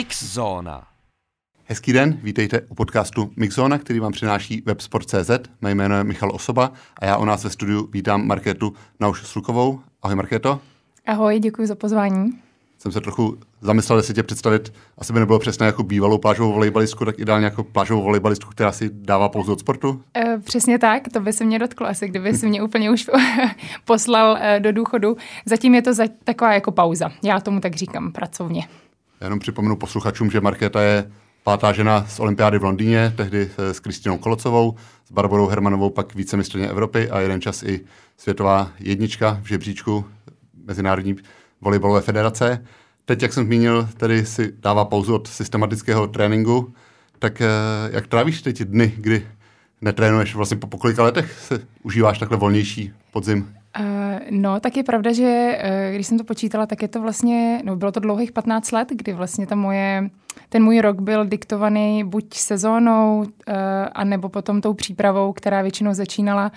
Mixzóna. Hezký den, vítejte u podcastu Mixzona, který vám přináší websport.cz. Mé jméno je Michal Osoba a já u nás ve studiu vítám Markétu Nauš Slukovou. Ahoj Markéto. Ahoj, děkuji za pozvání. Jsem se trochu zamyslel, jestli tě představit, asi by nebylo přesně jako bývalou plážovou volejbalistku, tak ideálně jako plážovou volejbalistku, která si dává pouze od sportu? E, přesně tak, to by se mě dotklo asi, kdyby si mě úplně už poslal e, do důchodu. Zatím je to za, taková jako pauza, já tomu tak říkám pracovně. Já jenom připomenu posluchačům, že Markéta je pátá žena z olympiády v Londýně, tehdy s Kristinou Kolocovou, s Barbarou Hermanovou pak vícemistrně Evropy a jeden čas i světová jednička v žebříčku Mezinárodní volejbalové federace. Teď, jak jsem zmínil, tedy si dává pauzu od systematického tréninku, tak eh, jak trávíš teď dny, kdy netrénuješ vlastně po pokolika letech se užíváš takhle volnější podzim? Uh, no, tak je pravda, že uh, když jsem to počítala, tak je to vlastně, no bylo to dlouhých 15 let, kdy vlastně ta moje, ten můj rok byl diktovaný buď sezónou, uh, anebo potom tou přípravou, která většinou začínala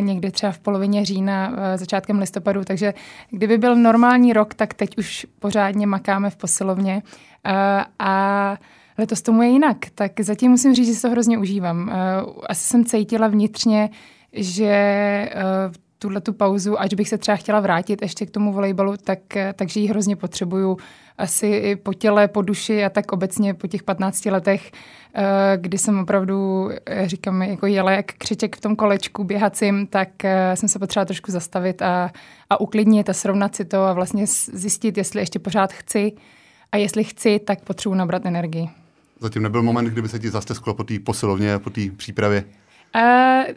někdy třeba v polovině října, začátkem listopadu, takže kdyby byl normální rok, tak teď už pořádně makáme v posilovně. A letos tomu je jinak, tak zatím musím říct, že se to hrozně užívám. Asi jsem cítila vnitřně, že tuhle tu pauzu, ať bych se třeba chtěla vrátit ještě k tomu volejbalu, tak, takže ji hrozně potřebuju asi i po těle, po duši a tak obecně po těch 15 letech, eh, kdy jsem opravdu, eh, říkám, jako jela jak křiček v tom kolečku běhacím, tak eh, jsem se potřeba trošku zastavit a, a uklidnit a srovnat si to a vlastně zjistit, jestli ještě pořád chci a jestli chci, tak potřebuji nabrat energii. Zatím nebyl moment, kdyby se ti zastesklo po té posilovně, po té přípravě? Uh,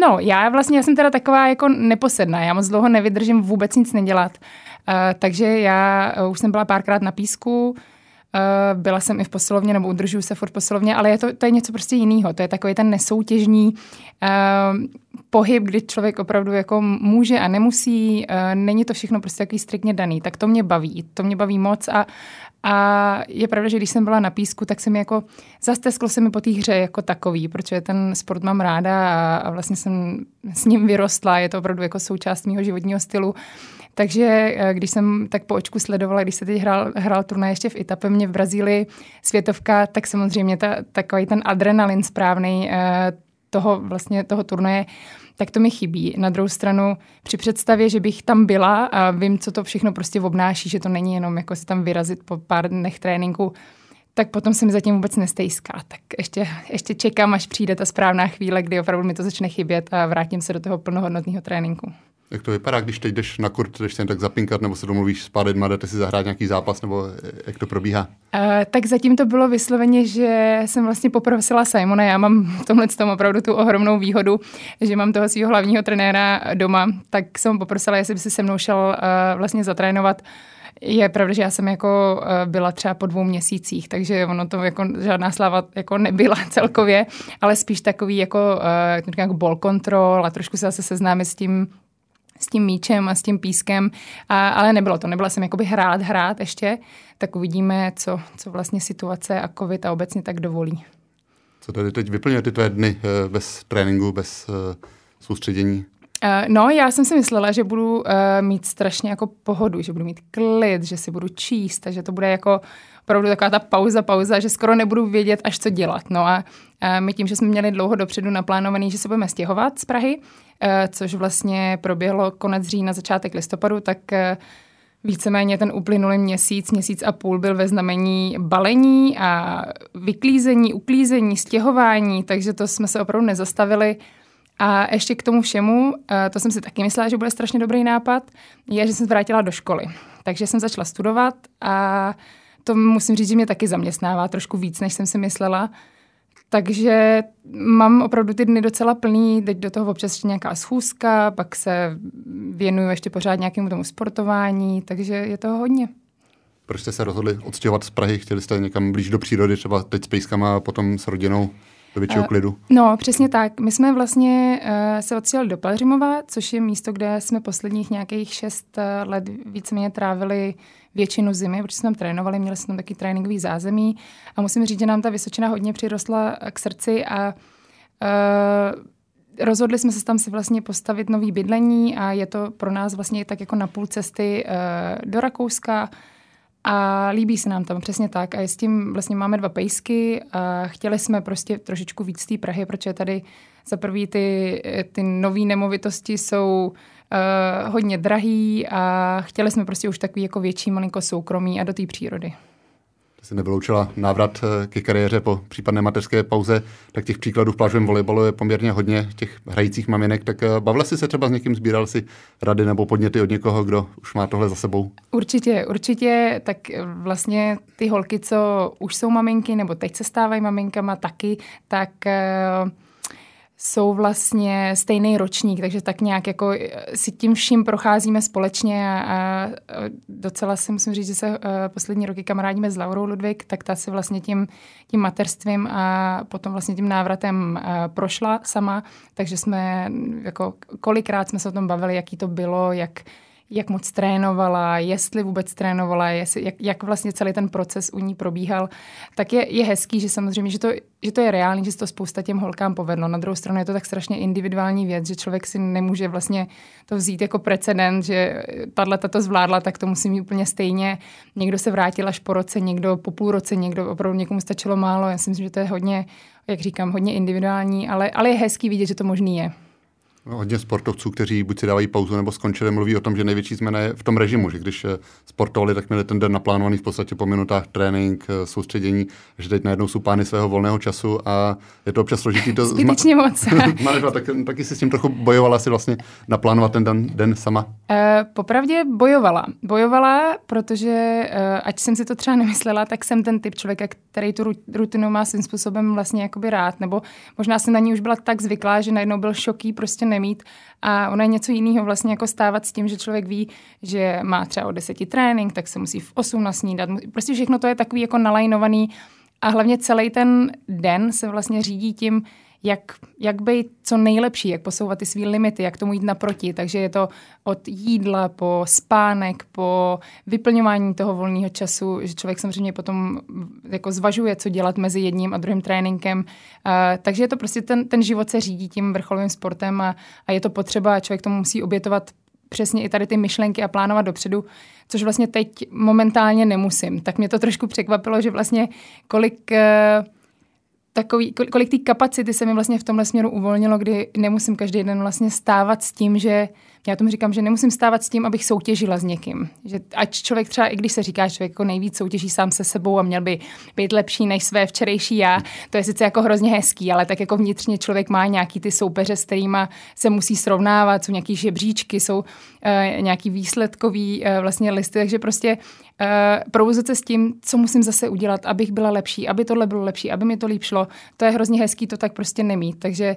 no, já vlastně já jsem teda taková jako neposedná. Já moc dlouho nevydržím vůbec nic nedělat. Uh, takže já uh, už jsem byla párkrát na písku, Uh, byla jsem i v posilovně, nebo udržuju se furt posilovně, ale je to, to je něco prostě jiného. To je takový ten nesoutěžní uh, pohyb, kdy člověk opravdu jako může a nemusí. Uh, není to všechno prostě takový striktně daný. Tak to mě baví. To mě baví moc a, a je pravda, že když jsem byla na písku, tak se mi jako zastesklo se mi po té hře jako takový, protože ten sport mám ráda a, a vlastně jsem s ním vyrostla. Je to opravdu jako součást mého životního stylu. Takže eh, když jsem tak po očku sledovala, když se teď hrál, hrál turnaj ještě v Itapemě v Brazílii, světovka, tak samozřejmě ta, takový ten adrenalin správný eh, toho vlastně toho turnaje, tak to mi chybí. Na druhou stranu při představě, že bych tam byla a vím, co to všechno prostě obnáší, že to není jenom jako se tam vyrazit po pár dnech tréninku, tak potom se mi zatím vůbec nestejská. Tak ještě, ještě čekám, až přijde ta správná chvíle, kdy opravdu mi to začne chybět a vrátím se do toho plnohodnotného tréninku. Jak to vypadá, když teď jdeš na kurt, jdeš jen tak zapinkat, nebo se domluvíš s pár lidma, jdete si zahrát nějaký zápas, nebo jak to probíhá? Uh, tak zatím to bylo vysloveně, že jsem vlastně poprosila Simona, já mám v tomhle tom opravdu tu ohromnou výhodu, že mám toho svého hlavního trenéra doma, tak jsem poprosila, jestli by si se mnou šel uh, vlastně zatrénovat. Je pravda, že já jsem jako byla třeba po dvou měsících, takže ono to jako žádná sláva jako nebyla celkově, ale spíš takový jako, uh, jako ball control a trošku se zase seznámit s tím, s tím míčem a s tím pískem, a, ale nebylo to, nebyla jsem jakoby hrát, hrát ještě, tak uvidíme, co, co vlastně situace a covid a obecně tak dovolí. Co tady teď vyplňuje ty tvoje dny eh, bez tréninku, bez uh, soustředění? Uh, no, já jsem si myslela, že budu uh, mít strašně jako pohodu, že budu mít klid, že si budu číst a že to bude jako opravdu taková ta pauza, pauza, že skoro nebudu vědět, až co dělat. No a uh, my tím, že jsme měli dlouho dopředu naplánovaný, že se budeme stěhovat z Prahy, uh, což vlastně proběhlo konec října, začátek listopadu, tak uh, Víceméně ten uplynulý měsíc, měsíc a půl byl ve znamení balení a vyklízení, uklízení, stěhování, takže to jsme se opravdu nezastavili. A ještě k tomu všemu, eh, to jsem si taky myslela, že bude strašně dobrý nápad, je, že jsem se vrátila do školy. Takže jsem začala studovat a to musím říct, že mě taky zaměstnává trošku víc, než jsem si myslela. Takže mám opravdu ty dny docela plný, teď do toho občas ještě nějaká schůzka, pak se věnuju ještě pořád nějakému tomu sportování, takže je toho hodně. Proč jste se rozhodli odstěhovat z Prahy? Chtěli jste někam blíž do přírody, třeba teď s pejskama a potom s rodinou? Do většího uh, klidu? No, přesně tak. My jsme vlastně uh, se odstěhovali do Pelřimova, což je místo, kde jsme posledních nějakých šest uh, let víceméně trávili většinu zimy, protože jsme tam trénovali, měli jsme tam taky tréninkový zázemí a musím říct, že nám ta Vysočina hodně přirostla k srdci a uh, rozhodli jsme se tam si vlastně postavit nový bydlení a je to pro nás vlastně tak jako na půl cesty uh, do Rakouska A líbí se nám tam přesně tak. A s tím vlastně máme dva pejsky a chtěli jsme prostě trošičku víc té Prahy, protože tady za prvý ty, ty nové nemovitosti jsou uh, hodně drahý a chtěli jsme prostě už takový jako větší malinko soukromí a do té přírody se nevyloučila návrat eh, ke kariéře po případné mateřské pauze, tak těch příkladů v plážovém volejbalu je poměrně hodně těch hrajících maminek. Tak eh, bavila jsi se třeba s někým, sbíral si rady nebo podněty od někoho, kdo už má tohle za sebou? Určitě, určitě. Tak vlastně ty holky, co už jsou maminky nebo teď se stávají maminkama taky, tak jsou vlastně stejný ročník, takže tak nějak jako eh, si tím vším procházíme společně a, a docela si musím říct, že se uh, poslední roky kamarádíme s Laurou Ludvík, tak ta si vlastně tím, tím materstvím a potom vlastně tím návratem uh, prošla sama, takže jsme jako kolikrát jsme se o tom bavili, jaký to bylo, jak jak moc trénovala, jestli vůbec trénovala, jestli, jak, jak vlastně celý ten proces u ní probíhal, tak je, je hezký, že samozřejmě, že to, že to je reálný, že se to spousta těm holkám povedlo. Na druhou stranu je to tak strašně individuální věc, že člověk si nemůže vlastně to vzít jako precedent, že tahle to zvládla, tak to musí mít úplně stejně. Někdo se vrátil až po roce, někdo po půl roce, někdo opravdu někomu stačilo málo. Já si myslím, že to je hodně, jak říkám, hodně individuální, ale, ale je hezký vidět, že to možný je. Hodně sportovců, kteří buď si dávají pauzu nebo skončili, mluví o tom, že největší změna je v tom režimu, že když eh, sportovali, tak měli ten den naplánovaný v podstatě po minutách trénink, eh, soustředění, že teď najednou jsou pány svého volného času a je to občas složitý to Zbytečně moc. tak, taky si s tím trochu bojovala si vlastně naplánovat ten den, den sama? Uh, popravdě bojovala. Bojovala, protože uh, ať jsem si to třeba nemyslela, tak jsem ten typ člověka, který tu rutinu má svým způsobem vlastně jakoby rád, nebo možná jsem na ní už byla tak zvyklá, že najednou byl šoký prostě nemít. A ono je něco jiného vlastně jako stávat s tím, že člověk ví, že má třeba o deseti trénink, tak se musí v 8 nasnídat. Prostě všechno to je takový jako nalajnovaný a hlavně celý ten den se vlastně řídí tím, jak, jak být co nejlepší, jak posouvat ty své limity, jak tomu jít naproti. Takže je to od jídla po spánek, po vyplňování toho volného času, že člověk samozřejmě potom jako zvažuje, co dělat mezi jedním a druhým tréninkem. Uh, takže je to prostě ten, ten život se řídí tím vrcholovým sportem a, a je to potřeba a člověk tomu musí obětovat přesně i tady ty myšlenky a plánovat dopředu, což vlastně teď momentálně nemusím. Tak mě to trošku překvapilo, že vlastně kolik uh, takový, kolik té kapacity se mi vlastně v tomhle směru uvolnilo, kdy nemusím každý den vlastně stávat s tím, že já tomu říkám, že nemusím stávat s tím, abych soutěžila s někým. Že ať člověk třeba, i když se říká, že člověk jako nejvíc soutěží sám se sebou a měl by být lepší než své včerejší já, to je sice jako hrozně hezký, ale tak jako vnitřně člověk má nějaký ty soupeře, s kterými se musí srovnávat, jsou nějaký žebříčky, jsou uh, nějaký výsledkový uh, vlastně listy, takže prostě uh, provozovat se s tím, co musím zase udělat, abych byla lepší, aby tohle bylo lepší, aby mi to líp šlo. To je hrozně hezký to tak prostě nemít. Takže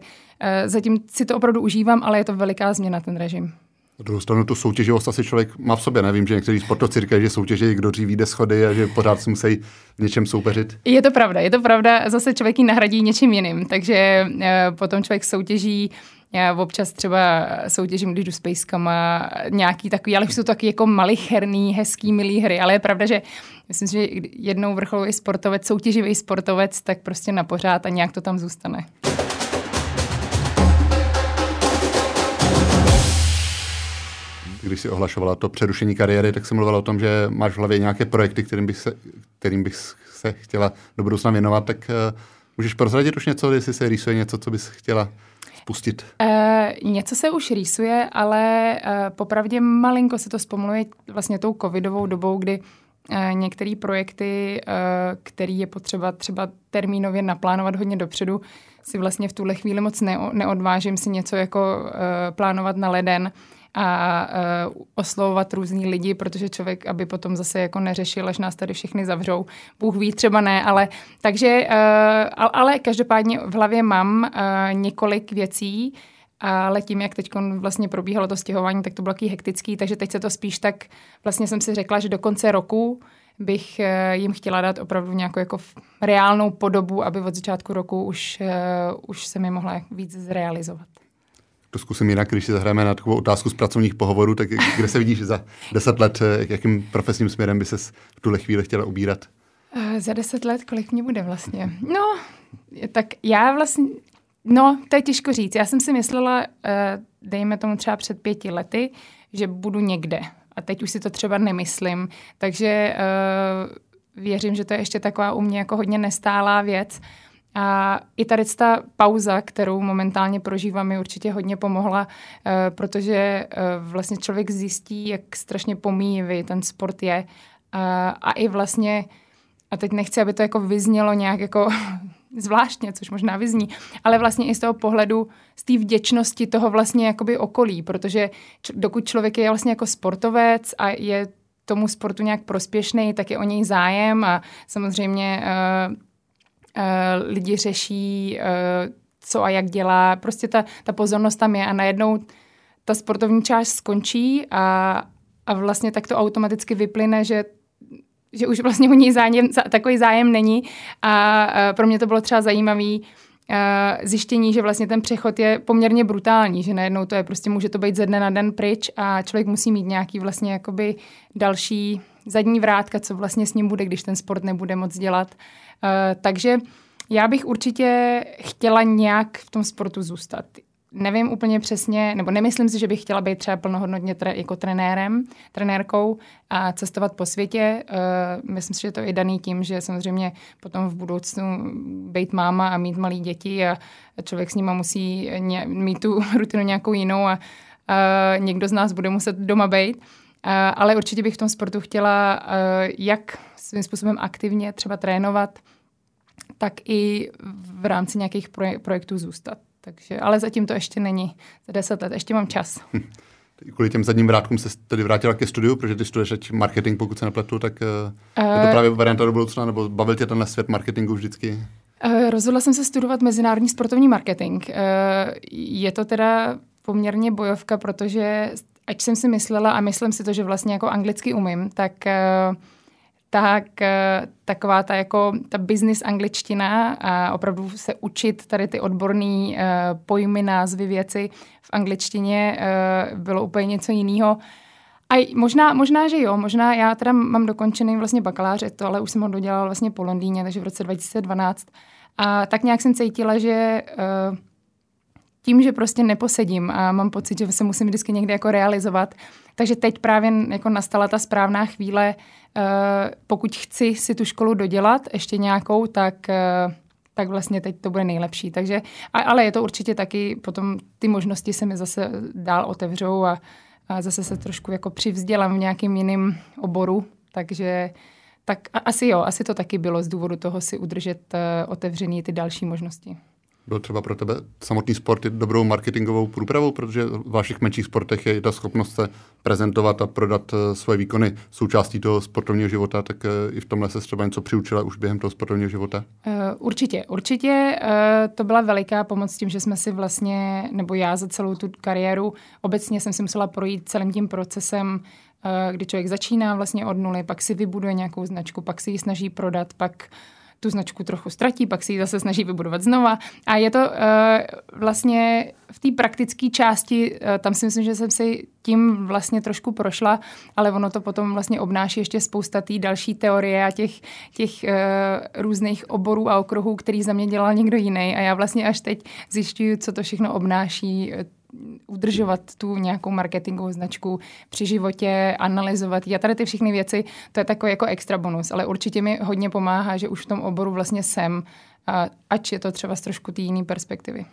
zatím si to opravdu užívám, ale je to veliká změna ten režim. Na druhou stranu tu soutěživost asi člověk má v sobě. Nevím, že někteří sportovci říkají, že soutěží, kdo dřív jde schody a že pořád si musí v něčem soupeřit. Je to pravda, je to pravda. Zase člověk ji nahradí něčím jiným. Takže uh, potom člověk soutěží já občas třeba soutěžím, když jdu s pejskama, nějaký takový, ale už jsou taky jako malicherný, hezký, milý hry, ale je pravda, že myslím, že jednou vrcholový sportovec, soutěživý sportovec, tak prostě na pořád a nějak to tam zůstane. Když si ohlašovala to přerušení kariéry, tak jsem mluvila o tom, že máš v hlavě nějaké projekty, kterým bych se, kterým bych se chtěla do budoucna věnovat, tak uh, můžeš prozradit už něco, jestli se rýsuje něco, co bys chtěla spustit? Uh, něco se už rýsuje, ale uh, popravdě malinko se to zpomaluje vlastně tou covidovou dobou, kdy některé projekty, které je potřeba třeba termínově naplánovat hodně dopředu, si vlastně v tuhle chvíli moc ne- neodvážím si něco jako plánovat na leden a uh, oslovovat různý lidi, protože člověk, aby potom zase jako neřešil, až nás tady všechny zavřou. Bůh ví, třeba ne, ale takže, uh, ale každopádně v hlavě mám uh, několik věcí, ale tím, jak teď vlastně probíhalo to stěhování, tak to bylo taky hektický, takže teď se to spíš tak, vlastně jsem si řekla, že do konce roku bych jim chtěla dát opravdu nějakou jako reálnou podobu, aby od začátku roku už, už se mi mohla víc zrealizovat to zkusím jinak, když si zahrajeme na takovou otázku z pracovních pohovorů, tak kde se vidíš za deset let, eh, jakým profesním směrem by se v tuhle chvíli chtěla ubírat? Uh, za deset let, kolik mě bude vlastně? No, tak já vlastně, no, to je těžko říct. Já jsem si myslela, uh, dejme tomu třeba před pěti lety, že budu někde. a teď už si to třeba nemyslím. Takže uh, věřím, že to je ještě taková u mě jako hodně nestálá věc. A i tady ta pauza, kterou momentálně prožívám, mi určitě hodně pomohla, uh, protože uh, vlastně člověk zjistí, jak strašně pomíjivý ten sport je. Uh, a i vlastně, a teď nechci, aby to jako vyznělo nějak jako zvláštně, což možná vyzní, ale vlastně i z toho pohledu, z té vděčnosti toho vlastně jakoby okolí, protože č- dokud člověk je vlastně jako sportovec a je tomu sportu nějak prospěšný, tak je o něj zájem a samozřejmě uh, lidi řeší, uh, co a jak dělá. Prostě ta, ta pozornost tam je a najednou ta sportovní část skončí a, a vlastně tak to automaticky vyplyne, že že už vlastně o něj zájem, takový zájem není a pro mě to bylo třeba zajímavý zjištění, že vlastně ten přechod je poměrně brutální, že najednou to je prostě, může to být ze dne na den pryč a člověk musí mít nějaký vlastně jakoby další zadní vrátka, co vlastně s ním bude, když ten sport nebude moc dělat. Takže já bych určitě chtěla nějak v tom sportu zůstat nevím úplně přesně, nebo nemyslím si, že bych chtěla být třeba plnohodnotně tre, jako trenérem, trenérkou a cestovat po světě. Uh, myslím si, že to je daný tím, že samozřejmě potom v budoucnu být máma a mít malé děti a člověk s nima musí ně, mít tu rutinu nějakou jinou a uh, někdo z nás bude muset doma být. Uh, ale určitě bych v tom sportu chtěla uh, jak svým způsobem aktivně třeba trénovat, tak i v rámci nějakých projektů zůstat. Takže, ale zatím to ještě není za deset let, ještě mám čas. Kvůli těm zadním vrátkům se tedy vrátila ke studiu, protože ty studuješ marketing, pokud se nepletu, tak uh, je to eh, právě varianta do budoucna, nebo bavil tě tenhle svět marketingu vždycky? Uh, rozhodla jsem se studovat mezinárodní sportovní marketing. Uh, je to teda poměrně bojovka, protože ať jsem si myslela a myslím si to, že vlastně jako anglicky umím, tak uh, tak eh, taková ta jako ta business angličtina a opravdu se učit tady ty odborné uh, pojmy, názvy, věci v angličtině bylo úplně něco jiného. A možná, možná, že jo, možná já teda mám dokončený vlastně bakalář, to, ale už jsem ho dodělala vlastně po Londýně, takže v roce 2012. A tak nějak jsem cítila, že uh, tím, že prostě neposedím a mám pocit, že se musím vždycky někde jako realizovat, takže teď právě jako nastala ta správná chvíle, uh, pokud chci si tu školu dodělat ještě nějakou, tak uh, tak vlastně teď to bude nejlepší. Takže, a, ale je to určitě taky, potom ty možnosti se mi zase dál otevřou a, a zase se trošku jako přivzdělám v nějakým jiným oboru, takže tak asi jo, asi to taky bylo z důvodu toho si udržet uh, otevřený ty další možnosti byl třeba pro tebe samotný sport je dobrou marketingovou průpravou, protože v vašich menších sportech je ta schopnost se prezentovat a prodat eh, svoje výkony součástí toho sportovního života, tak eh, i v tomhle se třeba něco přiučila už během toho sportovního života? Uh, určitě, určitě. To byla veliká pomoc tím, že jsme si vlastně, nebo já za celou tu kariéru, obecně jsem si musela projít celým tím procesem kdy člověk začíná vlastně od nuly, pak si vybuduje nějakou značku, pak si ji snaží prodat, pak uh, tu značku trochu ztratí, pak si ji zase snaží vybudovat znova. A je to uh, vlastně v té praktické části, uh, tam si myslím, že jsem si tím vlastně trošku prošla, ale ono to potom vlastně obnáší ještě spousta té další teorie a těch, těch uh, různých oborů a okruhů, který za mě dělal někdo jiný. A já vlastně až teď zjišťuju, co to všechno obnáší, udržovat tu nějakou marketingovou značku při životě, analyzovat a tady ty všechny věci, to je takový jako extra bonus, ale určitě mi hodně pomáhá, že už v tom oboru vlastně jsem, ač je to třeba z trošku té jiné perspektivy.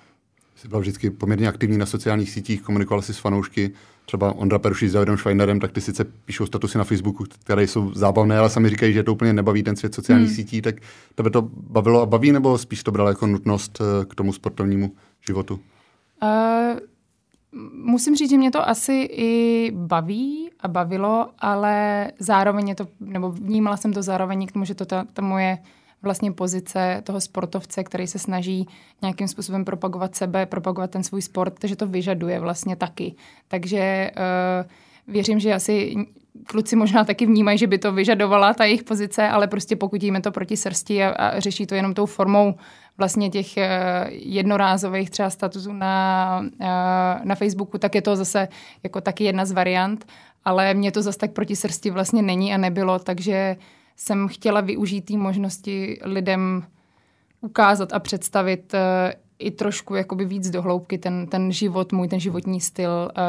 Jsi byl vždycky poměrně aktivní na sociálních sítích, komunikoval jsi s fanoušky, třeba Ondra Peruší s Davidem Schweinerem, tak ty sice píšou statusy na Facebooku, které jsou zábavné, ale sami říkají, že to úplně nebaví ten svět sociálních hmm. sítí, tak tebe to bavilo a baví, nebo spíš to bralo jako nutnost eh, k tomu sportovnímu životu? Uh, musím říct, že mě to asi i baví a bavilo, ale zároveň je to, nebo vnímala jsem to zároveň k tomu, že to ta, ta moje vlastně pozice toho sportovce, který se snaží nějakým způsobem propagovat sebe, propagovat ten svůj sport, takže to vyžaduje vlastně taky. Takže uh, věřím, že asi kluci možná taky vnímají, že by to vyžadovala ta jejich pozice, ale prostě pokud jíme to proti srsti a, a řeší to jenom tou formou vlastně těch eh, jednorázových třeba statusů na, eh, na Facebooku, tak je to zase jako taky jedna z variant, ale mě to zase tak proti srsti vlastně není a nebylo, takže jsem chtěla využít té možnosti lidem ukázat a představit, eh, i trošku jakoby víc do hloubky ten, ten život můj, ten životní styl, uh,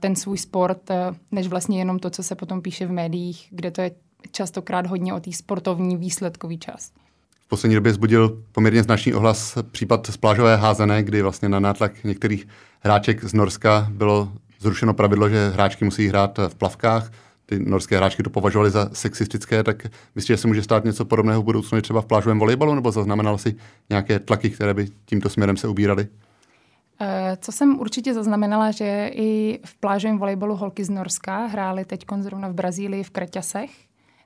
ten svůj sport, uh, než vlastně jenom to, co se potom píše v médiích, kde to je častokrát hodně o té sportovní výsledkový část. V poslední době zbudil poměrně značný ohlas případ z plážové házené, kdy vlastně na nátlak některých hráček z Norska bylo zrušeno pravidlo, že hráčky musí hrát v plavkách ty norské hráčky to považovali za sexistické, tak myslíš, že se může stát něco podobného v budoucnu třeba v plážovém volejbalu, nebo zaznamenal si nějaké tlaky, které by tímto směrem se ubíraly? Eh, co jsem určitě zaznamenala, že i v plážovém volejbalu holky z Norska hrály teď zrovna v Brazílii v Kraťasech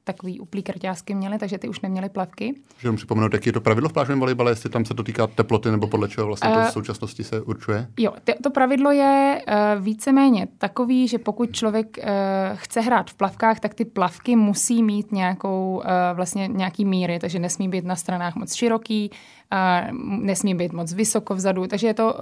takový uplý krťásky měli, takže ty už neměly plavky. Můžu připomenout, jaký je to pravidlo v plážovém volejbale, jestli tam se to týká teploty nebo podle čeho vlastně to v eh, současnosti se určuje? Jo, to pravidlo je uh, víceméně takový, že pokud člověk uh, chce hrát v plavkách, tak ty plavky musí mít nějakou, uh, vlastně nějaký míry, takže nesmí být na stranách moc široký, uh, nesmí být moc vysoko vzadu, takže je to, uh,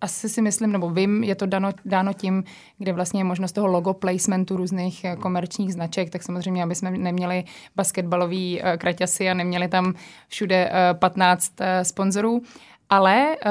asi si myslím, nebo vím, je to dano, dáno tím, kde vlastně je možnost toho logo placementu různých komerčních značek, tak samozřejmě, aby jsme neměli měli basketbalový uh, kraťasy a neměli tam všude uh, 15 uh, sponzorů. Ale uh,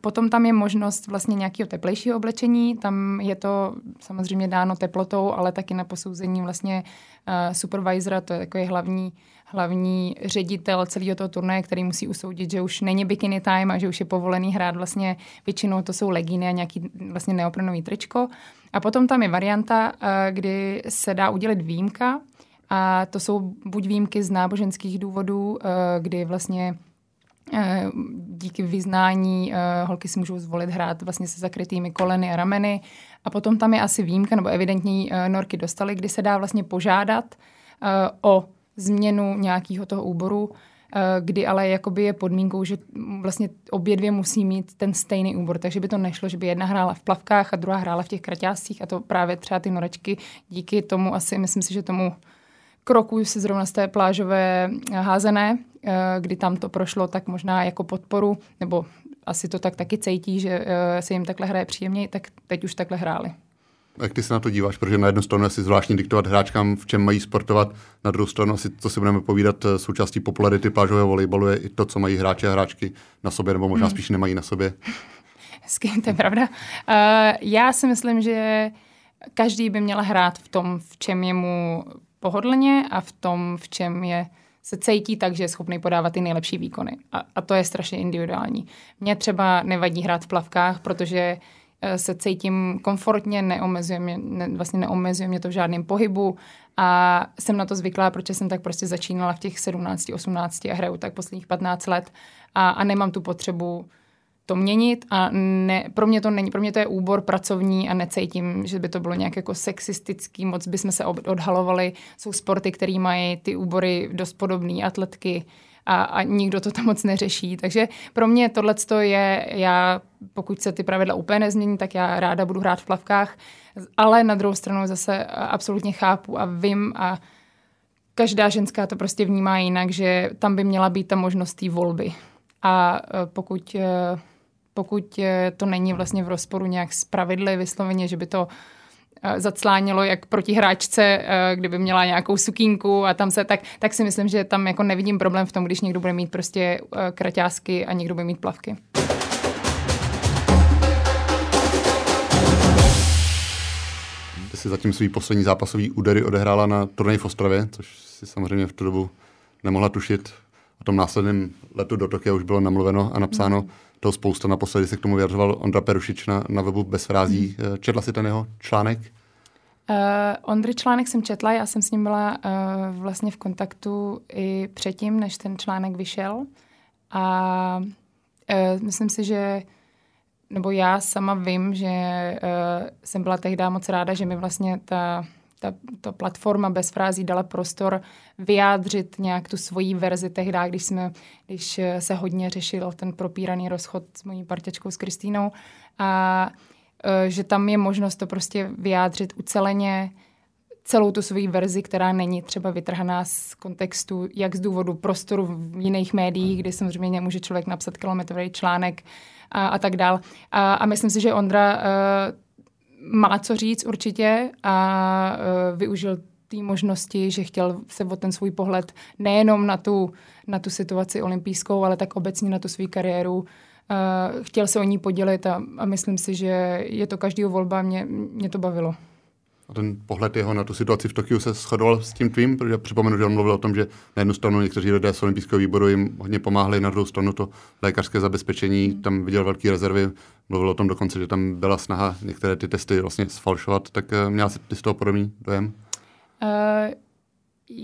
potom tam je možnost vlastně nějakého teplejšího oblečení, tam je to samozřejmě dáno teplotou, ale taky na posouzení vlastně uh, supervisora, to je takový hlavní, hlavní ředitel celého toho turnaje, který musí usoudit, že už není bikini time a že už je povolený hrát vlastně většinou to jsou legíny a nějaký vlastně neoprenový tričko. A potom tam je varianta, uh, kdy se dá udělit výjimka, a to jsou buď výjimky z náboženských důvodů, eh, kdy vlastně eh, díky vyznání eh, holky si můžou zvolit hrát vlastně se zakrytými koleny a rameny. A potom tam je asi výjimka, nebo evidentní norky dostaly, kdy se dá vlastně požádat o změnu nějakého toho úboru, kdy ale jakoby je podmínkou, že vlastně obě dvě musí mít ten stejný úbor, takže by to nešlo, že by jedna hrála v plavkách a druhá hrála v těch kraťáscích a to právě třeba ty norečky díky tomu asi, myslím si, že tomu kroku si zrovna z té plážové házené, eh, kdy tam to prošlo tak možná jako podporu, nebo asi to tak taky cítí, že eh, se jim takhle hraje příjemně, tak teď už takhle hráli. Jak ty se na to díváš? Protože na jednu stranu asi zvláštní diktovat hráčkám, v čem mají sportovat, na druhou stranu asi, co si budeme povídat, eh, součástí popularity plážového volejbalu je i to, co mají hráči a hráčky na sobě, nebo možná hmm. spíš nemají na sobě. Hezky, to je pravda. Uh, já si myslím, že každý by měl hrát v tom, v čem je mu pohodlně a v tom, v čem je se cítí tak, že je schopný podávat ty nejlepší výkony. A, a to je strašně individuální. Mně třeba nevadí hrát v plavkách, protože eh, se cítím komfortně, neomezuje mě, ne, vlastně neomezuje mě to v žádném pohybu a jsem na to zvyklá, protože jsem tak prostě začínala v těch 17, 18 a hraju tak posledních 15 let a, a nemám tu potřebu to měnit a ne, pro mě to není, pro mě to je úbor pracovní a necítím, že by to bylo nějak jako sexistický, moc bychom se odhalovali. Jsou sporty, které mají ty úbory dost podobné, atletky a, a nikdo to tam moc neřeší. Takže pro mě tohle je, já pokud se ty pravidla úplně nezmění, tak já ráda budu hrát v plavkách, ale na druhou stranu zase absolutně chápu a vím a každá ženská to prostě vnímá jinak, že tam by měla být ta možnost té volby. A e, pokud e, pokud eh, to není vlastně v rozporu nějak s pravidly vysloveně, že by to zaclánilo jak proti hráčce, eh, kdyby měla nějakou sukínku a tam se, tak, tak si myslím, že tam jako nevidím problém v tom, když někdo bude mít prostě kraťásky a někdo bude mít plavky. Ty si zatím svý poslední zápasový údery odehrála na turnaji v Ostravě, což si samozřejmě v tu dobu nemohla tušit. O tom následném letu do Tokia už bylo namluveno a napsáno. Mm toho spousta. Naposledy se k tomu vyjadřoval Ondra Perušič na, na webu Bez frází. Hmm. Četla si ten jeho článek? Uh, Ondry článek jsem četla, já jsem s ním byla uh, vlastně v kontaktu i předtím, než ten článek vyšel. A uh, myslím si, že nebo já sama vím, že uh, jsem byla tehdy moc ráda, že mi vlastně ta ta, ta platforma bez frází dala prostor vyjádřit nějak tu svoji verzi tehdy, když, jsme, když se hodně řešil ten propíraný rozchod s mojí parťačkou s Kristýnou a e, že tam je možnost to prostě vyjádřit uceleně, celou tu svoji verzi, která není třeba vytrhaná z kontextu, jak z důvodu prostoru v jiných médiích, kdy samozřejmě může člověk napsat kilometrový článek a, a tak dál. A, a myslím si, že Ondra uh, má co říct určitě a uh, využil té možnosti, že chtěl se o ten svůj pohled nejenom na tu, na tu situaci olympijskou, ale tak obecně na tu svou kariéru uh, chtěl se o ní podělit a, a myslím si, že je to každýho volba, mě, mě to bavilo. A ten pohled jeho na tu situaci v Tokiu se shodoval s tím tvým, protože připomenu, že on mluvil o tom, že na jednu stranu někteří lidé z olympijského výboru jim hodně pomáhali, na druhou stranu to lékařské zabezpečení, hmm. tam viděl velké rezervy, mluvil o tom dokonce, že tam byla snaha některé ty testy vlastně sfalšovat, tak uh, měla jsi ty z toho podobný dojem? Uh,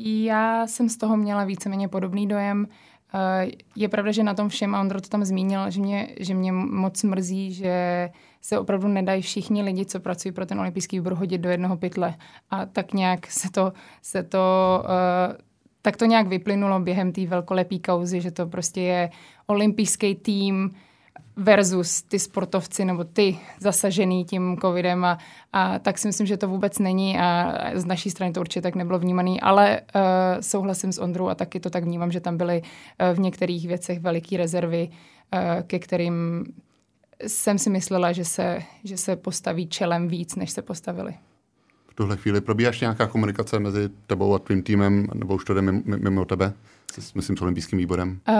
já jsem z toho měla víceméně podobný dojem. Uh, je pravda, že na tom všem, a Ondro to tam zmínil, že mě, že mě moc mrzí, že se opravdu nedají všichni lidi, co pracují pro ten olympijský výbor, hodit do jednoho pytle. A tak nějak se to, se to uh, tak to nějak vyplynulo během té velkolepé kauzy, že to prostě je olympijský tým, versus ty sportovci nebo ty zasažený tím covidem a, a tak si myslím, že to vůbec není a z naší strany to určitě tak nebylo vnímané, ale uh, souhlasím s Ondrou a taky to tak vnímám, že tam byly uh, v některých věcech veliké rezervy, uh, ke kterým jsem si myslela, že se, že se postaví čelem víc, než se postavili. V tuhle chvíli probíháš nějaká komunikace mezi tebou a tvým týmem, nebo už to jde mimo, mimo tebe, s, myslím, s olympijským výborem? Uh,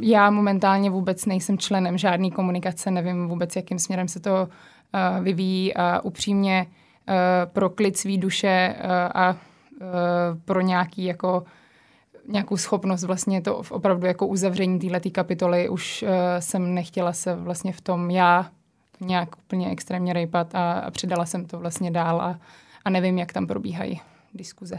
já momentálně vůbec nejsem členem žádné komunikace, nevím vůbec, jakým směrem se to uh, vyvíjí a upřímně uh, pro klid svý duše uh, a uh, pro nějaký jako nějakou schopnost vlastně to opravdu jako uzavření této kapitoly už uh, jsem nechtěla se vlastně v tom já nějak úplně extrémně rejpat a, a předala jsem to vlastně dál a, a nevím, jak tam probíhají diskuze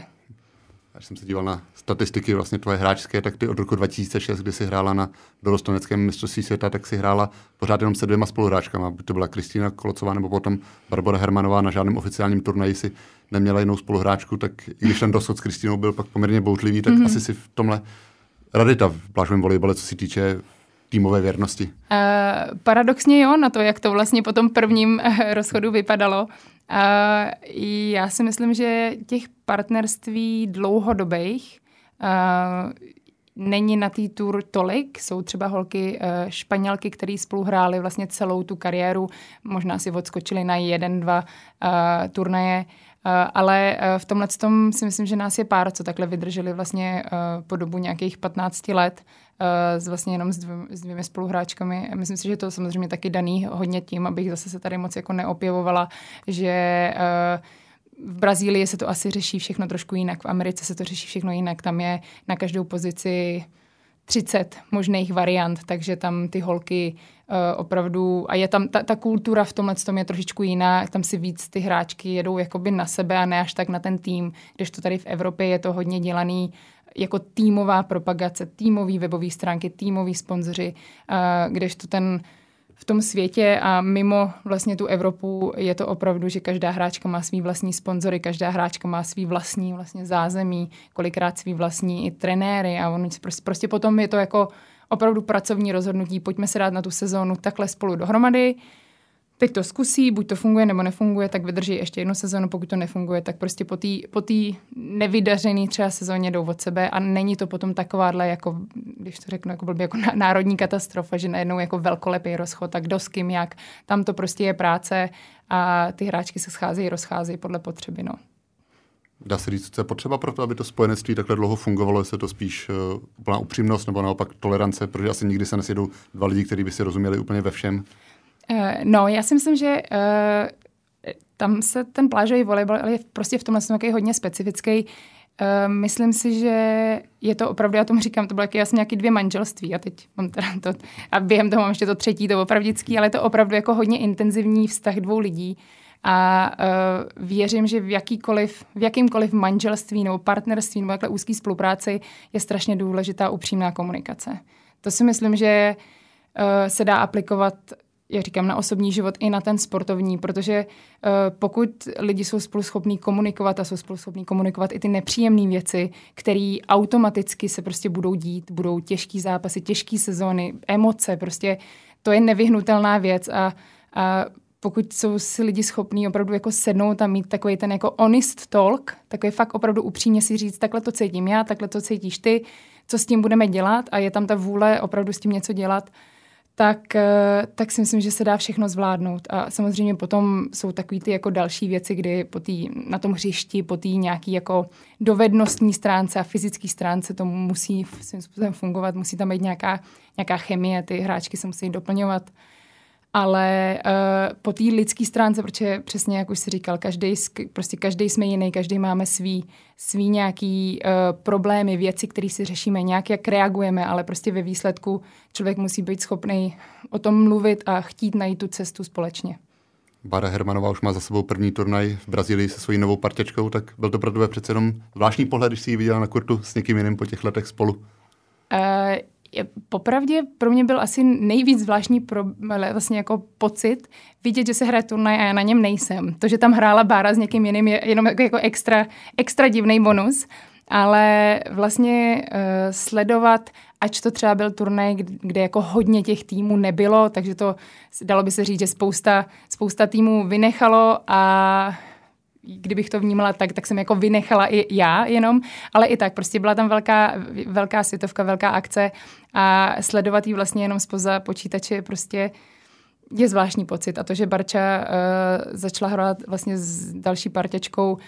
až jsem se díval na statistiky vlastně tvoje hráčské, tak ty od roku 2006, kdy jsi hrála na dorostoneckém mistrovství světa, tak si hrála pořád jenom se dvěma spoluhráčkama. By to byla Kristýna Kolocová nebo potom Barbara Hermanová na žádném oficiálním turnaji si neměla jinou spoluhráčku, tak i když ten dosud s Kristýnou byl pak poměrně bouřlivý, tak mm-hmm. asi si v tomhle radita v plážovém volejbale, co se týče týmové věrnosti? Uh, paradoxně jo, na to, jak to vlastně po tom prvním rozchodu vypadalo. Uh, já si myslím, že těch partnerství dlouhodobých uh, není na té tour tolik. Jsou třeba holky uh, španělky, které spolu hrály vlastně celou tu kariéru. Možná si odskočili na jeden, dva uh, turnaje. Uh, ale uh, v tomhle tom si myslím, že nás je pár, co takhle vydrželi vlastně uh, po dobu nějakých 15 let s vlastně jenom s, dvě, s dvěmi spoluhráčkami. Myslím si, že to samozřejmě taky daný hodně tím, abych zase se tady moc jako neopěvovala, že v Brazílii se to asi řeší všechno trošku jinak, v Americe se to řeší všechno jinak. Tam je na každou pozici 30 možných variant, takže tam ty holky uh, opravdu, a je tam ta, ta kultura v tomhle tom je trošičku jiná, tam si víc ty hráčky jedou jakoby na sebe a ne až tak na ten tým, když to tady v Evropě je to hodně dělaný jako týmová propagace, týmový webové stránky, týmoví sponzoři, kdežto ten v tom světě a mimo vlastně tu Evropu je to opravdu, že každá hráčka má svý vlastní sponzory, každá hráčka má svý vlastní vlastně zázemí, kolikrát svý vlastní i trenéry a on prostě, prostě potom je to jako opravdu pracovní rozhodnutí, pojďme se dát na tu sezónu takhle spolu dohromady, teď to zkusí, buď to funguje nebo nefunguje, tak vydrží ještě jednu sezonu, pokud to nefunguje, tak prostě po té po nevydařený třeba sezóně jdou od sebe a není to potom takováhle, jako, když to řeknu, jako blbě, jako národní katastrofa, že najednou jako velkolepý rozchod, tak kdo s kým jak, tam to prostě je práce a ty hráčky se scházejí, rozcházejí podle potřeby, no. Dá se říct, co je potřeba pro to, aby to spojenectví takhle dlouho fungovalo, jestli je to spíš uh, úplná upřímnost nebo naopak tolerance, protože asi nikdy se nesjedou dva lidi, kteří by si rozuměli úplně ve všem. Uh, no, já si myslím, že uh, tam se ten plážový volejbal je prostě v tomhle takový hodně specifický. Uh, myslím si, že je to opravdu, já tomu říkám, to bylo jasně nějaký dvě manželství a teď mám teda to, a během toho mám ještě to třetí, to opravdický, ale je to opravdu jako hodně intenzivní vztah dvou lidí a uh, věřím, že v, jakýkoliv, v jakýmkoliv manželství nebo partnerství nebo takhle úzký spolupráci je strašně důležitá upřímná komunikace. To si myslím, že uh, se dá aplikovat já říkám, na osobní život i na ten sportovní, protože uh, pokud lidi jsou spolu schopní komunikovat a jsou spolu schopní komunikovat i ty nepříjemné věci, které automaticky se prostě budou dít, budou těžký zápasy, těžké sezóny, emoce, prostě to je nevyhnutelná věc a, a pokud jsou si lidi schopní opravdu jako sednout a mít takový ten jako honest talk, takový fakt opravdu upřímně si říct, takhle to cítím já, takhle to cítíš ty, co s tím budeme dělat a je tam ta vůle opravdu s tím něco dělat, tak, eh, tak si myslím, že se dá všechno zvládnout. A samozřejmě potom jsou takový ty jako další věci, kdy po tý, na tom hřišti, po té nějaký jako dovednostní stránce a fyzické stránce to musí svým způsobem fungovat, musí tam být nějaká, nějaká chemie, ty hráčky se musí doplňovat ale uh, po té lidské stránce, protože přesně jak už si říkal, každý, prostě každý jsme jiný, každý máme svý, svý nějaký uh, problémy, věci, které si řešíme, nějak jak reagujeme, ale prostě ve výsledku člověk musí být schopný o tom mluvit a chtít najít tu cestu společně. Bára Hermanová už má za sebou první turnaj v Brazílii se svojí novou partěčkou, tak byl to pro tebe přece jenom zvláštní pohled, když jsi ji viděla na kurtu s někým jiným po těch letech spolu. Uh, popravdě pro mě byl asi nejvíc zvláštní pro, vlastně jako pocit vidět, že se hraje turnaj a já na něm nejsem. To, že tam hrála Bára s někým jiným je jenom jako, jako extra, extra divný bonus, ale vlastně uh, sledovat, ač to třeba byl turnaj, kde jako hodně těch týmů nebylo, takže to dalo by se říct, že spousta, spousta týmů vynechalo a kdybych to vnímala tak, tak jsem jako vynechala i já jenom, ale i tak, prostě byla tam velká, velká světovka, velká akce a sledovat ji vlastně jenom spoza počítače prostě je zvláštní pocit. A to, že Barča uh, začala hrát vlastně s další partěčkou,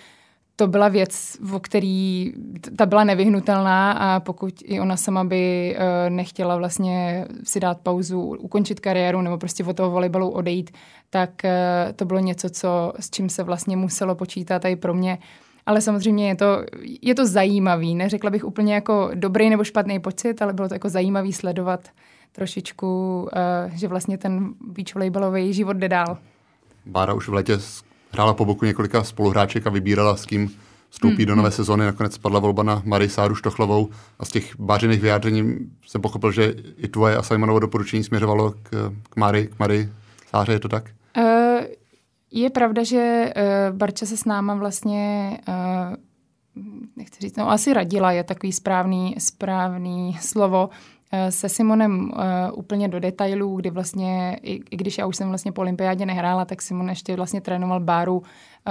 to byla věc, o který ta byla nevyhnutelná a pokud i ona sama by uh, nechtěla vlastně si dát pauzu, ukončit kariéru nebo prostě od toho volejbalu odejít, tak uh, to bylo něco, co, s čím se vlastně muselo počítat i pro mě. Ale samozřejmě je to, je to zajímavý. Neřekla bych úplně jako dobrý nebo špatný pocit, ale bylo to jako zajímavý sledovat trošičku, uh, že vlastně ten beach volejbalový život jde dál. Bára už v letě hrála po boku několika spoluhráček a vybírala, s kým vstoupí hmm. do nové hmm. sezóny. Nakonec padla volba na Marii Sáru Štochlovou a z těch bářených vyjádření jsem pochopil, že i tvoje a Simonovo doporučení směřovalo k, k Marii, k Marii Sáře, je to tak? Uh, je pravda, že uh, Barča se s náma vlastně uh, nechci říct, no asi radila je takový správný, správný slovo, se Simonem uh, úplně do detailů, kdy vlastně, i, i když já už jsem vlastně po olympiádě nehrála, tak Simon ještě vlastně trénoval Báru uh,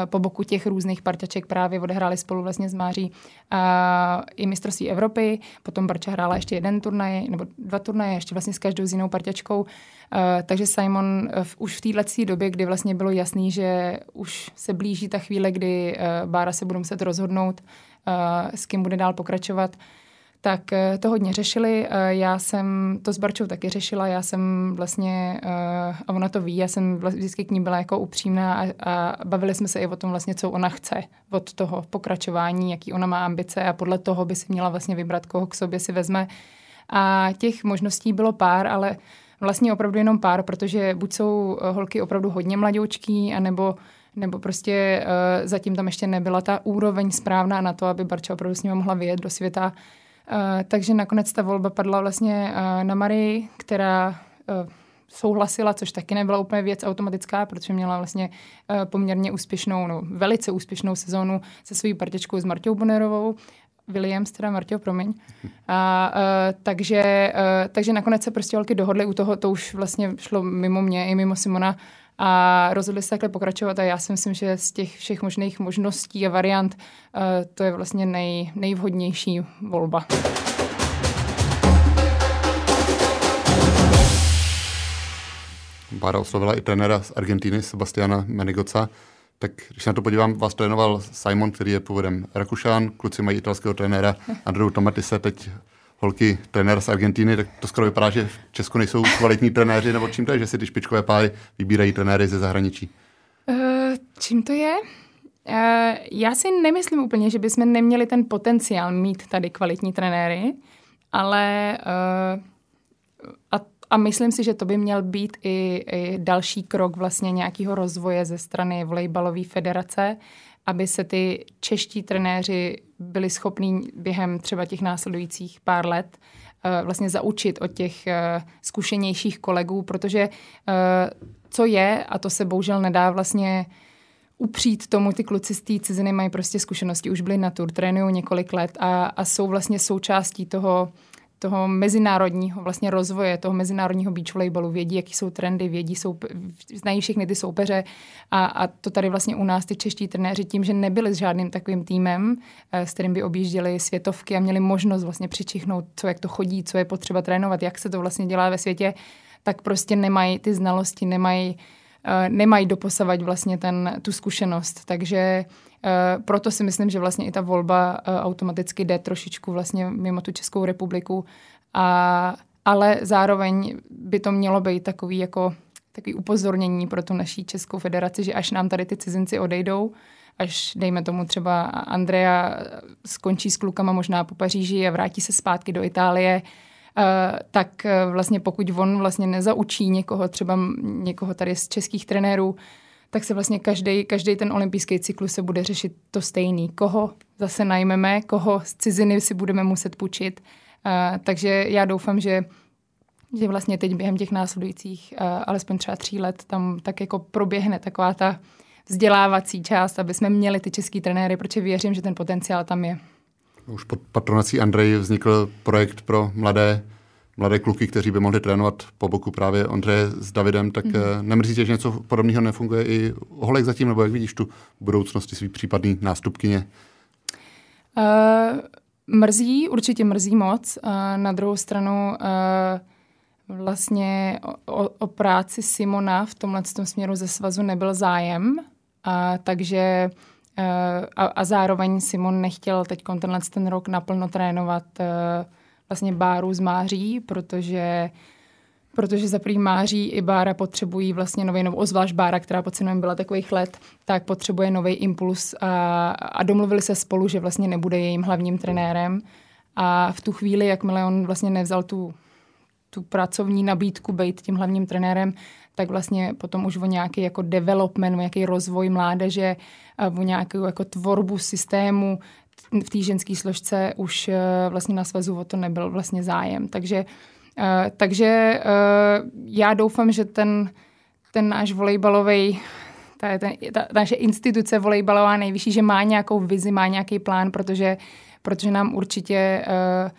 po boku těch různých parťaček právě odehráli spolu vlastně s Máří uh, i mistrovství Evropy, potom Barča hrála ještě jeden turnaj, nebo dva turnaje, ještě vlastně s každou z jinou parťačkou, uh, takže Simon v, už v této době, kdy vlastně bylo jasný, že už se blíží ta chvíle, kdy uh, Bára se bude muset rozhodnout, uh, s kým bude dál pokračovat, tak eh, to hodně řešili. Eh, já jsem to s Barčou taky řešila, já jsem vlastně, eh, a ona to ví, já jsem vždycky k ní byla jako upřímná a, a bavili jsme se i o tom vlastně, co ona chce od toho pokračování, jaký ona má ambice a podle toho by si měla vlastně vybrat, koho k sobě si vezme. A těch možností bylo pár, ale vlastně opravdu jenom pár, protože buď jsou holky opravdu hodně mladoučký, anebo nebo prostě uh, zatím tam ještě nebyla ta úroveň správná na to, aby Barča opravdu s ním mohla vyjet do světa takže nakonec ta volba padla vlastně uh, na Marii, která uh, souhlasila, což taky nebyla úplně věc automatická, protože měla vlastně poměrně úspěšnou, no, velice úspěšnou sezónu se svojí partičkou s Martou Bonerovou, Williams, teda Marťo, promiň. A, uh, takže, uh, takže nakonec se prostě holky dohodly u toho, to už vlastně šlo mimo mě i mimo Simona, a rozhodli se takhle pokračovat a já si myslím, že z těch všech možných možností a variant uh, to je vlastně nej, nejvhodnější volba. Bára oslovila i trenéra z Argentiny, Sebastiana Menigoca. Tak když na to podívám, vás trénoval Simon, který je původem Rakušán, kluci mají italského trenéra Andreu Tomatise, teď holky trenér z Argentiny, tak to skoro vypadá, že v Česku nejsou kvalitní trenéři, nebo čím to je, že si ty špičkové páry vybírají trenéry ze zahraničí? Uh, čím to je? Uh, já si nemyslím úplně, že bychom neměli ten potenciál mít tady kvalitní trenéry, ale uh, a, a myslím si, že to by měl být i, i další krok vlastně nějakého rozvoje ze strany volejbalové federace, aby se ty čeští trenéři byli schopní během třeba těch následujících pár let uh, vlastně zaučit od těch uh, zkušenějších kolegů, protože uh, co je, a to se bohužel nedá vlastně upřít tomu, ty kluci z té ciziny mají prostě zkušenosti, už byli na tur, trénují několik let a, a jsou vlastně součástí toho toho mezinárodního vlastně rozvoje, toho mezinárodního beach volejbalu, vědí, jaký jsou trendy, vědí, jsou, znají všechny ty soupeře. A, a to tady vlastně u nás ty čeští trenéři tím, že nebyli s žádným takovým týmem, eh, s kterým by objížděli světovky a měli možnost vlastně přičichnout, co jak to chodí, co je potřeba trénovat, jak se to vlastně dělá ve světě, tak prostě nemají ty znalosti, nemají, uh, nemají doposavať vlastně ten, tu zkušenost. Takže uh, proto si myslím, že vlastně i ta volba uh, automaticky jde trošičku vlastně mimo tu Českou republiku. A, ale zároveň by to mělo být takový jako takový upozornění pro tu naší Českou federaci, že až nám tady ty cizinci odejdou, až dejme tomu třeba Andrea skončí s klukama možná po Paříži a vrátí se zpátky do Itálie, tak uh, vlastně pokud on vlastně nezaučí někoho, třeba někoho tady z českých trenérů, tak se vlastně každý, každý ten olympijský cyklus se bude řešit to stejný. Koho zase najmeme, koho z ciziny si budeme muset půjčit. Uh, takže já doufám, že že vlastně teď během těch následujících uh, alespoň třeba tří let tam tak jako proběhne taková ta vzdělávací část, aby jsme měli ty český trenéry, protože věřím, že ten potenciál tam je. Už pod patronací Andrej vznikl projekt pro mladé, mladé kluky, kteří by mohli trénovat po boku právě Ondřeje s Davidem, tak mm. nemrzí tě, že něco podobného nefunguje i Holek zatím, nebo jak vidíš tu budoucnosti svý případný nástupkyně? Uh, mrzí, určitě mrzí moc. Uh, na druhou stranu uh, vlastně o, o práci Simona v tomhle směru ze svazu nebyl zájem, a, takže Eh, a, a zároveň Simon nechtěl teď tenhle ten rok naplno trénovat uh, vlastně Báru z Máří, protože protože za prý Máří i Bára potřebují vlastně nový, nebo ozvlášť Bára, která pod Simonem byla takových let, tak potřebuje nový impuls a, a domluvili se spolu, že vlastně nebude jejím hlavním trenérem. A v tu chvíli, jakmile on vlastně nevzal tu, tu pracovní nabídku být tím hlavním trenérem, tak vlastně potom už o nějaký jako development, o nějaký rozvoj mládeže, o nějakou jako tvorbu systému v té ženské složce už e, vlastně na svazu o to nebyl vlastně zájem. Takže, e, takže e, já doufám, že ten, ten náš volejbalový ta, ta, ta naše instituce volejbalová nejvyšší, že má nějakou vizi, má nějaký plán, protože, protože nám určitě uh,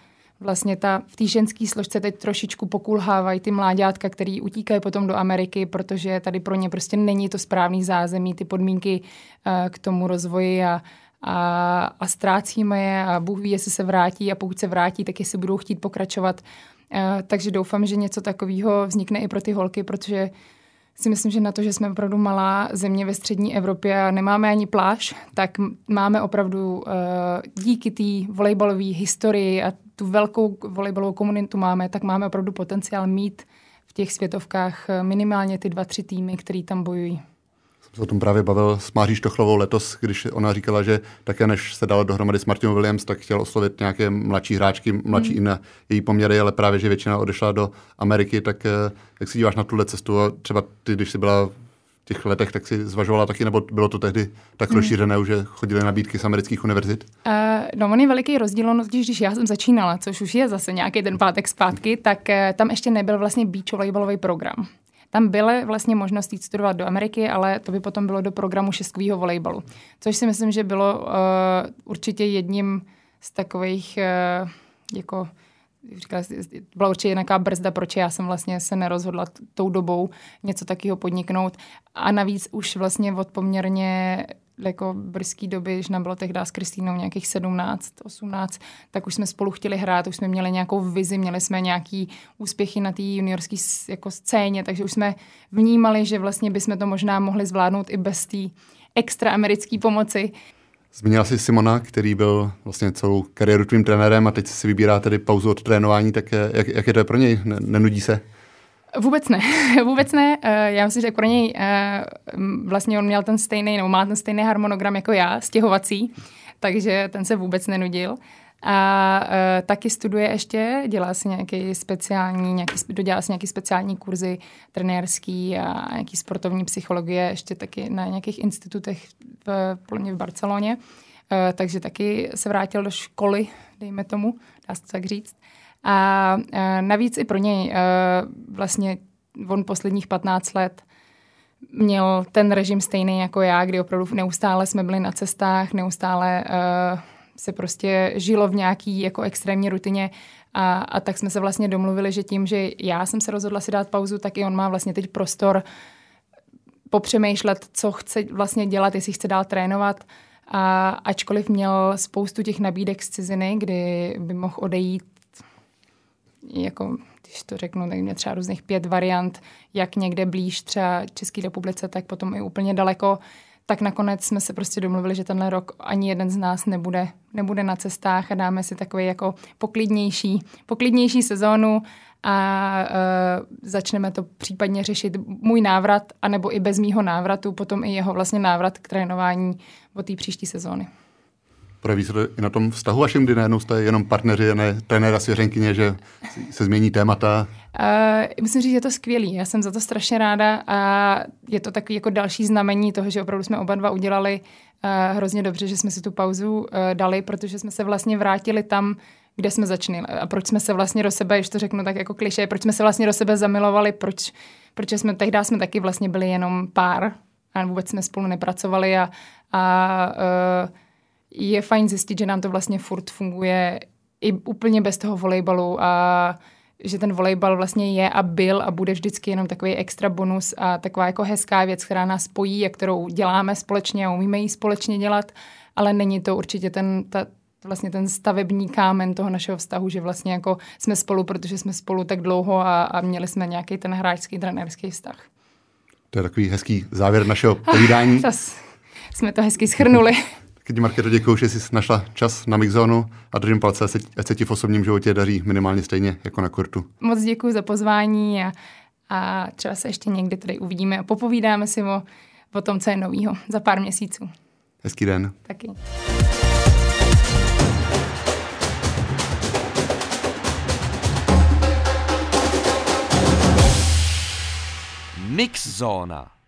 vlastně ta, v té ženské složce teď trošičku pokulhávají ty mláďátka, který utíkají potom do Ameriky, protože tady pro ně prostě není to správný zázemí, ty podmínky uh, k tomu rozvoji a, a, a ztrácíme je a Bůh ví, jestli se vrátí a pokud se vrátí, tak jestli budou chtít pokračovat. Uh, takže doufám, že něco takového vznikne i pro ty holky, protože si myslím, že na to, že jsme opravdu malá země ve střední Evropě a nemáme ani pláž, tak máme opravdu uh, díky té volejbalové historii a tu velkou volejbalovou komunitu máme, tak máme opravdu potenciál mít v těch světovkách minimálně ty dva, tři týmy, který tam bojují. Jsem se o tom právě bavil s Máří Štochlovou letos, když ona říkala, že také než se dala dohromady s Martinou Williams, tak chtěl oslovit nějaké mladší hráčky, mladší hmm. i na její poměry, ale právě, že většina odešla do Ameriky, tak eh, jak si díváš na tuhle cestu a třeba ty, když jsi byla těch letech, tak si zvažovala taky, nebo bylo to tehdy tak hmm. rozšířené, že chodily nabídky z amerických univerzit? Uh, no, on je veliký rozdíl, no, když já jsem začínala, což už je zase nějaký ten pátek zpátky, tak uh, tam ještě nebyl vlastně beach volejbalový program. Tam byly vlastně možnosti jít studovat do Ameriky, ale to by potom bylo do programu šestkového volejbalu. Což si myslím, že bylo uh, určitě jedním z takových uh, jako říkala, byla určitě nějaká brzda, proč já jsem vlastně se nerozhodla tou dobou něco takového podniknout. A navíc už vlastně od poměrně jako brzký doby, když nám bylo tehdy s Kristýnou nějakých 17, 18, tak už jsme spolu chtěli hrát, už jsme měli nějakou vizi, měli jsme nějaký úspěchy na té juniorské jako scéně, takže už jsme vnímali, že vlastně bychom to možná mohli zvládnout i bez té extra americké pomoci. Zmínila jsi Simona, který byl vlastně celou kariéru tvým trenérem a teď si vybírá tedy pauzu od trénování, tak jak, jak je to pro něj? Nenudí se? Vůbec ne, vůbec ne. Eh, já myslím, že pro něj eh, vlastně on měl ten stejný, nebo má ten stejný harmonogram jako já, stěhovací, takže ten se vůbec nenudil. A uh, taky studuje ještě, dělá si nějaký speciální, nějaký, dodělá si nějaký speciální kurzy trenérský a nějaký sportovní psychologie ještě taky na nějakých institutech v, v Barceloně. Uh, takže taky se vrátil do školy, dejme tomu, dá se to tak říct. A uh, navíc i pro něj uh, vlastně on posledních 15 let měl ten režim stejný jako já, kdy opravdu neustále jsme byli na cestách, neustále uh, se prostě žilo v nějaký jako extrémní rutině a, a tak jsme se vlastně domluvili, že tím, že já jsem se rozhodla si dát pauzu, tak i on má vlastně teď prostor popřemýšlet, co chce vlastně dělat, jestli chce dál trénovat. A ačkoliv měl spoustu těch nabídek z ciziny, kdy by mohl odejít jako když to řeknu, tak mě třeba různých pět variant, jak někde blíž třeba České republice, tak potom i úplně daleko, tak nakonec jsme se prostě domluvili, že tenhle rok ani jeden z nás nebude, nebude na cestách a dáme si takový jako poklidnější, poklidnější sezónu a uh, začneme to případně řešit můj návrat, anebo i bez mýho návratu, potom i jeho vlastně návrat k trénování od té příští sezóny. Projeví se to i na tom vztahu vašim, kdy najednou jste jenom partneři a ne trenéra svěřenkyně, že se změní témata? Uh, musím říct, že je to skvělý. Já jsem za to strašně ráda a je to takový jako další znamení toho, že opravdu jsme oba dva udělali uh, hrozně dobře, že jsme si tu pauzu uh, dali, protože jsme se vlastně vrátili tam, kde jsme začali a proč jsme se vlastně do sebe, když to řeknu tak jako kliše, proč jsme se vlastně do sebe zamilovali, proč, proč jsme, tehdy jsme taky vlastně byli jenom pár a vůbec jsme spolu nepracovali a, a uh, je fajn zjistit, že nám to vlastně furt funguje i úplně bez toho volejbalu a že ten volejbal vlastně je a byl a bude vždycky jenom takový extra bonus a taková jako hezká věc, která nás spojí a kterou děláme společně a umíme ji společně dělat, ale není to určitě ten, ta, vlastně ten stavební kámen toho našeho vztahu, že vlastně jako jsme spolu, protože jsme spolu tak dlouho a, a měli jsme nějaký ten hráčský, trenérský vztah. To je takový hezký závěr našeho povídání. Ah, jsme to hezky schrnuli. Taky Marketo, děkuji, že jsi našla čas na Mixzonu a držím palce, ať se ti v osobním životě daří minimálně stejně jako na kurtu. Moc děkuji za pozvání a, a třeba se ještě někdy tady uvidíme a popovídáme si o, o tom, co je novýho za pár měsíců. Hezký den. Taky. Mix Zóna.